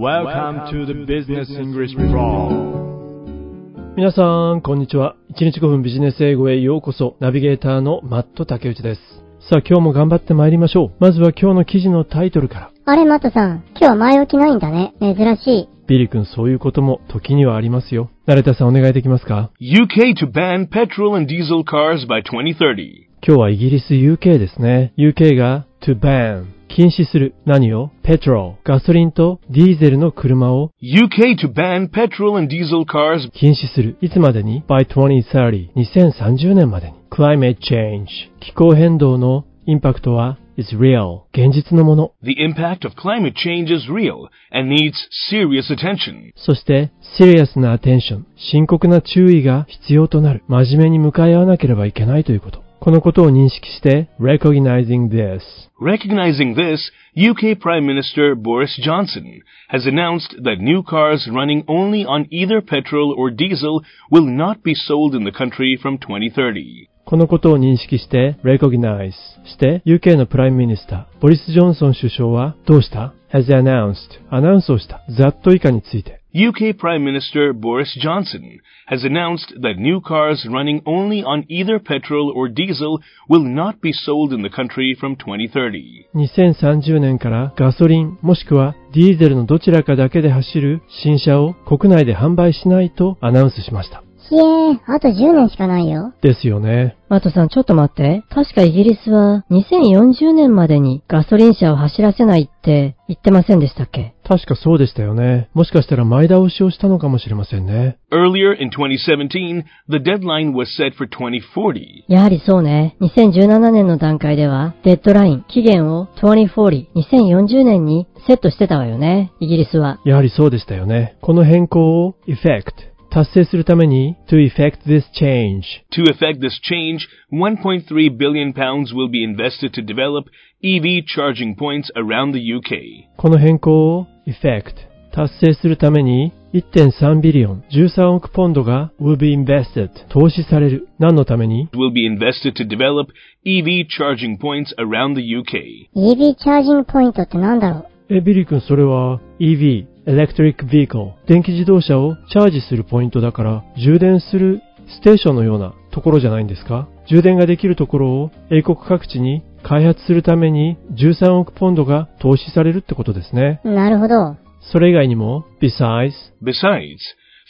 Welcome to the Business English Pro 皆さん、こんにちは。1日5分ビジネス英語へようこそ。ナビゲーターのマット竹内です。さあ、今日も頑張って参りましょう。まずは今日の記事のタイトルから。あれ、マットさん。今日は前置きないんだね。珍しい。ビリ君、そういうことも時にはありますよ。成田さんお願いできますか？UK to ban petrol and diesel cars by 2030. 今日はイギリス UK ですね。UK が to ban 禁止する。何を ?petrol ガソリンとディーゼルの車を UK to ban petrol and diesel cars 禁止する。いつまでに ?by 2030 2030年までに。climate change 気候変動のインパクトは is real 現実のもの。The impact of climate change is real and needs serious attention. そして、serious な attention 深刻な注意が必要となる。真面目に向かい合わなければいけないということ。このことを認識して、recognizing this Recognizing this, UK Prime Minister Boris Johnson has announced that new cars running only on either petrol or diesel will not be sold in the country from 2030. このことを認識して、recognize して、UK のプライムミニスター、ボリス・ジョンソン首相はどうした ?has announced アナウンスをした。ざっと以下について。UK Prime Minister Boris Johnson has announced that new cars running only on either petrol or diesel will not be sold in the country from 2030. 2030年からガソリンもしくはディーゼルのどちらかだけで走る新車を国内で販売しないとアナウンスしました。 ひえー、あと10年しかないよ。ですよね。マットさん、ちょっと待って。確かイギリスは2040年までにガソリン車を走らせないって言ってませんでしたっけ？確かそうでしたよね。もしかしたら前倒しをしたのかもしれませんね。Earlier in 2017, the deadline was set for 2040. やはりそうね。2017年の段階では、デッドライン、期限を2040、2040年にセットしてたわよね。イギリスは。やはりそうでしたよね。この変更を effect 達成するために to effect this change To effect this change, 1.3 billion pounds will be invested to develop EV charging points around the UK. この変更を effect 達成するために1.3ビリオン13億ポンドが will be invested 投資される。何のために Will be invested to develop EV charging points around the UK. EV チャージングポイントってなんだろうえ、ビリー君それは EV Electric Vehicle 電気自動車をチャージするポイントだから充電するステーションのようなところじゃないんですか充電ができるところを英国各地に開発するために13億ポンドが投資されるってことですね。なるほど。それ以外にも besides Besides,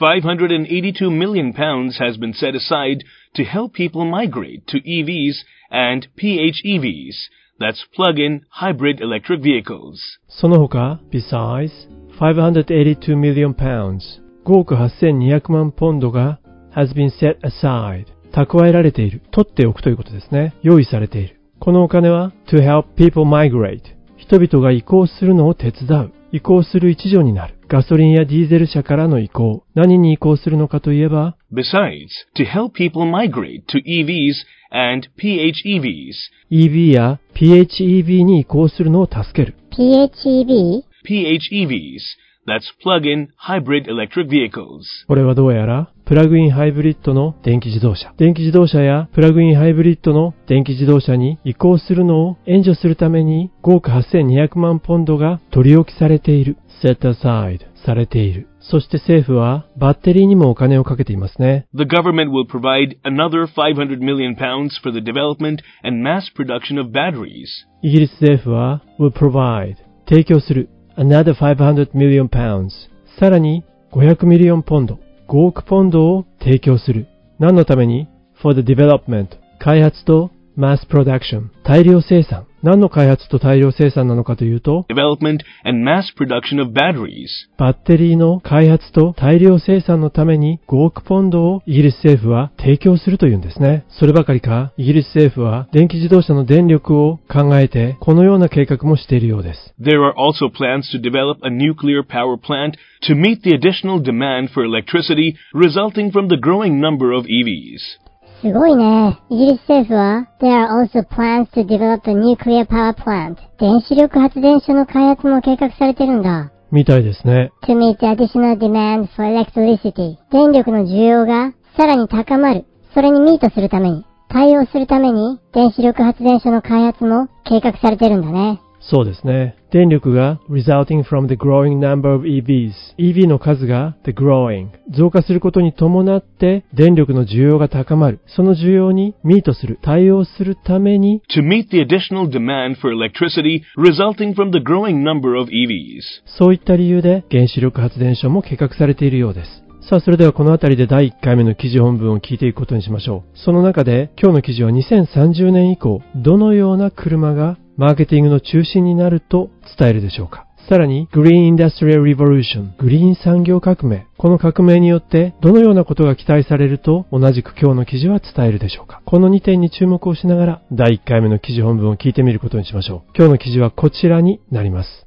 582 million pounds has been set aside to help people migrate to EVs and PHEVs. That's plug-in hybrid electric vehicles. その他 besides 582 million pounds. 5億8200万ポンドが has been set aside. 蓄えられている。取っておくということですね。用意されている。このお金は to help people migrate. 人々が移行するのを手伝う。移行する一助になる。ガソリンやディーゼル車からの移行。何に移行するのかといえば Besides, to help people migrate to EVs and PHEVs. EV や PHEV に移行するのを助ける。PHEV? PHEVs. That's plug-in hybrid electric vehicles. これはどうやら、プラグインハイブリッドの電気自動車。電気自動車やプラグインハイブリッドの電気自動車に移行するのを援助するために5億8200万ポンドが取り置きされている。set aside されている。そして政府はバッテリーにもお金をかけていますね。 The government will provide another 500 million pounds for the development and mass production of batteries. イギリス政府は will provide 提供する another 500 million pounds さらに500ミリオンポンド5億ポンドを提供する。何のために ?for the development 開発と mass production 大量生産。 何の開発と大量生産なのかというと、development and mass production of batteries. バッテリーの開発と大量生産のために5億ポンドをイギリス政府は提供するというんですね。そればかりか、イギリス政府は電気自動車の電力を考えて、このような計画もしているようです。There are also plans to develop a nuclear power plant to meet the additional demand for electricity resulting from the growing number of EVs. すごいね。イギリス政府は、There are also plans to develop a nuclear power plant. 電子力発電所の開発も計画されてるんだ。みたいですね。To meet additional demand for electricity. 電力の需要がさらに高まる。それにミートするために、対応するために、電子力発電所の開発も計画されてるんだね。そうですね。電力が resulting from the growing number of EVs。EV の数が the growing。増加することに伴って電力の需要が高まる。その需要にミートする、対応するために To meet the additional demand for electricity resulting from the growing number of EVs. そういった理由で原子力発電所も計画されているようです。さあ、それではこの辺りで第1回目の記事本文を聞いていくことにしましょう。その中で今日の記事は2030年以降、どのような車がマーケティングの中心になると伝えるでしょうか。さらに、グリーンインダストリアル・リボリューション、グリーン産業革命。この革命によって、どのようなことが期待されると、同じく今日の記事は伝えるでしょうか。この2点に注目をしながら、第1回目の記事本文を聞いてみることにしましょう。今日の記事はこちらになります。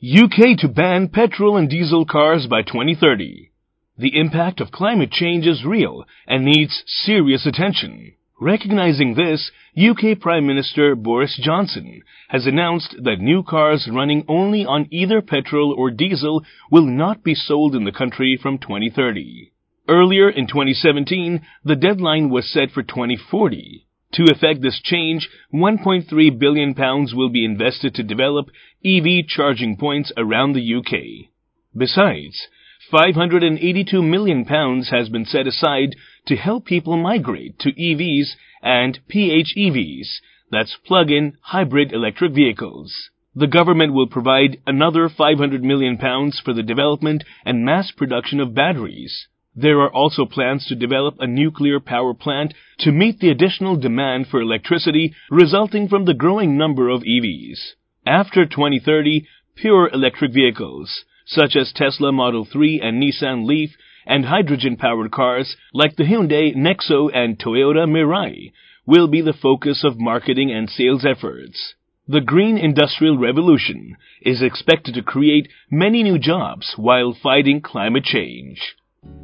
UK to ban petrol and diesel cars by 2030. The impact of climate change is real and needs serious attention. Recognizing this, UK Prime Minister Boris Johnson has announced that new cars running only on either petrol or diesel will not be sold in the country from 2030. Earlier in 2017, the deadline was set for 2040. To effect this change, 1.3 billion pounds will be invested to develop EV charging points around the UK. Besides, 582 million pounds has been set aside to help people migrate to EVs and PHEVs, that's plug-in hybrid electric vehicles. The government will provide another 500 million pounds for the development and mass production of batteries. There are also plans to develop a nuclear power plant to meet the additional demand for electricity resulting from the growing number of EVs. After 2030, pure electric vehicles, such as Tesla Model 3 and Nissan Leaf, and hydrogen-powered cars like the Hyundai Nexo and Toyota Mirai will be the focus of marketing and sales efforts. The green industrial revolution is expected to create many new jobs while fighting climate change.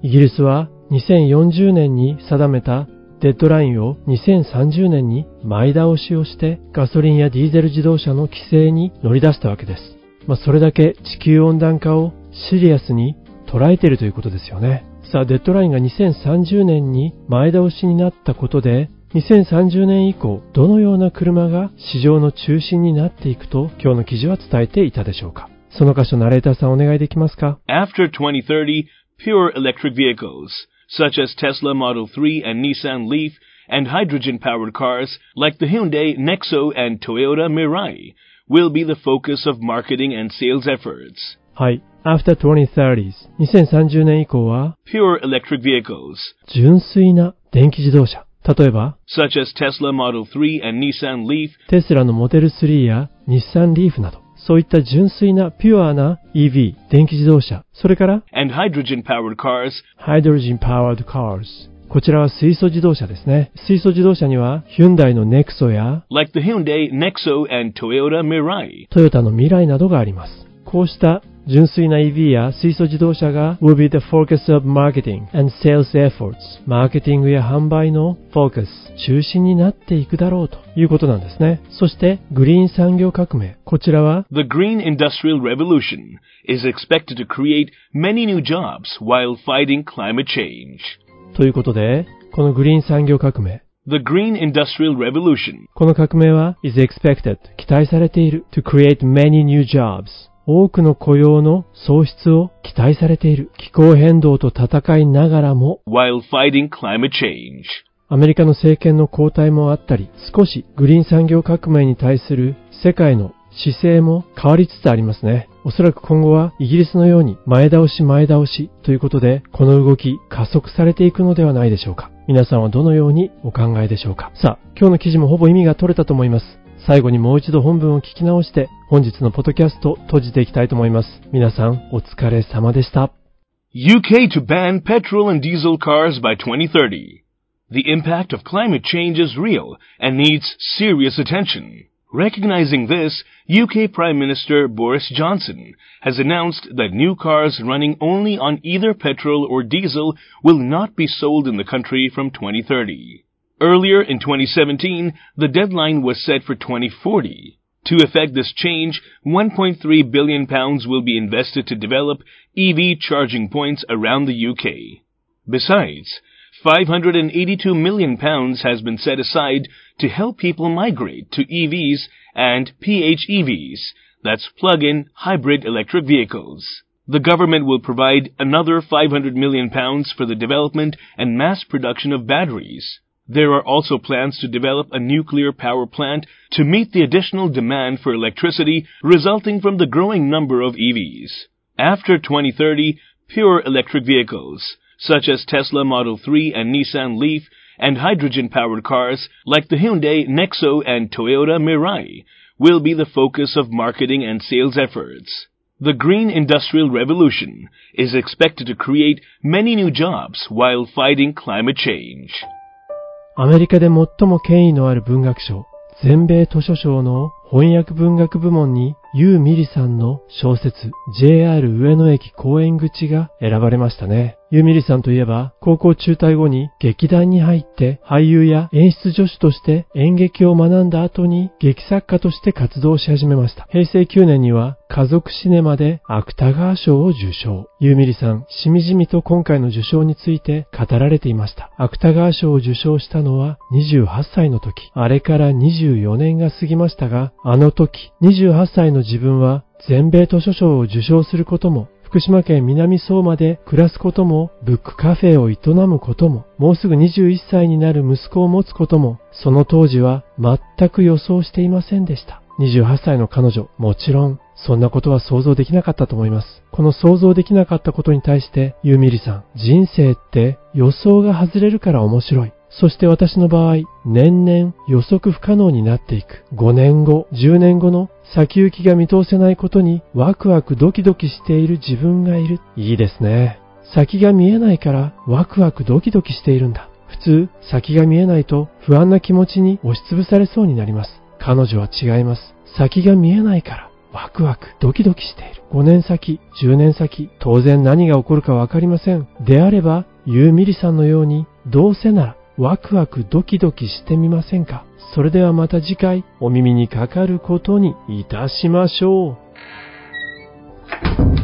イギリスは2040年に定めたデッドラインを2030年に前倒しをしてガソリンやディーゼル自動車の規制に乗り出したわけです。まあ、それだけ地球温暖化をシリアスに 捉えているということですよね。さあ、デッドラインが2030年に前倒しになったことで2030年以降、どのような車が市場の中心になっていくと今日の記事は伝えていたでしょうか。その箇所ナレーターさんお願いできますか After 2030, pure electric vehicles, such as Tesla Model 3 and Nissan Leaf, and hydrogen-powered cars like the Hyundai Nexo and Toyota Mirai will be the focus of marketing and sales efforts. はい。After 2030s、2030年以降は Pure electric vehicles, 純粋な電気自動車。例えば、such as Tesla Model 3 and Nissan Leaf, テスラのモデル3や日産リーフなど、そういった純粋なピュアな EV、電気自動車、それから and hydrogen-powered cars Hydrogen Powered Cars。こちらは水素自動車ですね。水素自動車には、ヒュンダイのネクソや like the Hyundai Nexo and Toyota Mirai. トヨタの未来などがあります。こうした純粋な EV や水素自動車が will be the focus of marketing and sales efforts マーケティングや販売の focus 中心になっていくだろうということなんですね。そしてグリーン産業革命こちらは The green industrial revolution is expected to create many new jobs while fighting climate change. ということでこのグリーン産業革命 The green industrial revolution この革命は is expected 期待されている to create many new jobs 多くの雇用の創出を期待されている気候変動と戦いながらも while fighting climate change. アメリカの政権の交代もあったり、少しグリーン産業革命に対する世界の姿勢も変わりつつありますね。おそらく今後はイギリスのように前倒し前倒しということで、この動き加速されていくのではないでしょうか。皆さんはどのようにお考えでしょうか。さあ、今日の記事もほぼ意味が取れたと思います。最後にもう一度本文を聞き直して、本日のポッドキャストを閉じていきたいと思います。皆さん、お疲れ様でした。 UK to ban petrol and diesel cars by 2030. The impact of climate change is real and needs serious attention. Recognizing this, UK Prime Minister Boris Johnson has announced that new cars running only on either petrol or diesel will not be sold in the country from 2030. Earlier in 2017, the deadline was set for 2040. To effect this change, 1.3 billion pounds will be invested to develop EV charging points around the UK. Besides, 582 million pounds has been set aside to help people migrate to EVs and PHEVs, that's plug-in hybrid electric vehicles. The government will provide another 500 million pounds for the development and mass production of batteries. There are also plans to develop a nuclear power plant to meet the additional demand for electricity resulting from the growing number of EVs. After 2030, pure electric vehicles, such as Tesla Model 3 and Nissan Leaf, and hydrogen-powered cars like the Hyundai Nexo and Toyota Mirai will be the focus of marketing and sales efforts. The green industrial revolution is expected to create many new jobs while fighting climate change. アメリカで最も権威のある文学賞、全米図書賞の翻訳文学部門にユー・ミリさんの小説 JR 上野駅公園口が選ばれましたね。ユー・ミリさんといえば高校中退後に劇団に入って俳優や演出助手として演劇を学んだ後に劇作家として活動し始めました。平成9年には家族シネマで芥川賞を受賞。ユー・ミリさん、しみじみと今回の受賞について語られていました。芥川賞を受賞したのは28歳の時。あれから24年が過ぎましたが、あの時、28歳の自分は全米図書賞を受賞することも、福島県南相馬で暮らすことも、ブックカフェを営むことも、もうすぐ21歳になる息子を持つことも、その当時は全く予想していませんでした。28歳の彼女、もちろん、そんなことは想像できなかったと思います。この想像できなかったことに対して、ユーミリさん、人生って予想が外れるから面白い。そして私の場合、年々予測不可能になっていく。5年後、10年後の先行きが見通せないことにワクワクドキドキしている自分がいる。いいですね。先が見えないからワクワクドキドキしているんだ。普通、先が見えないと不安な気持ちに押しつぶされそうになります。彼女は違います。先が見えないからワクワクドキドキしている。5年先、10年先、当然何が起こるかわかりません。であれば、ユーミリさんのように、どうせならワクワクドキドキしてみませんか？それではまた次回お耳にかかることにいたしましょう。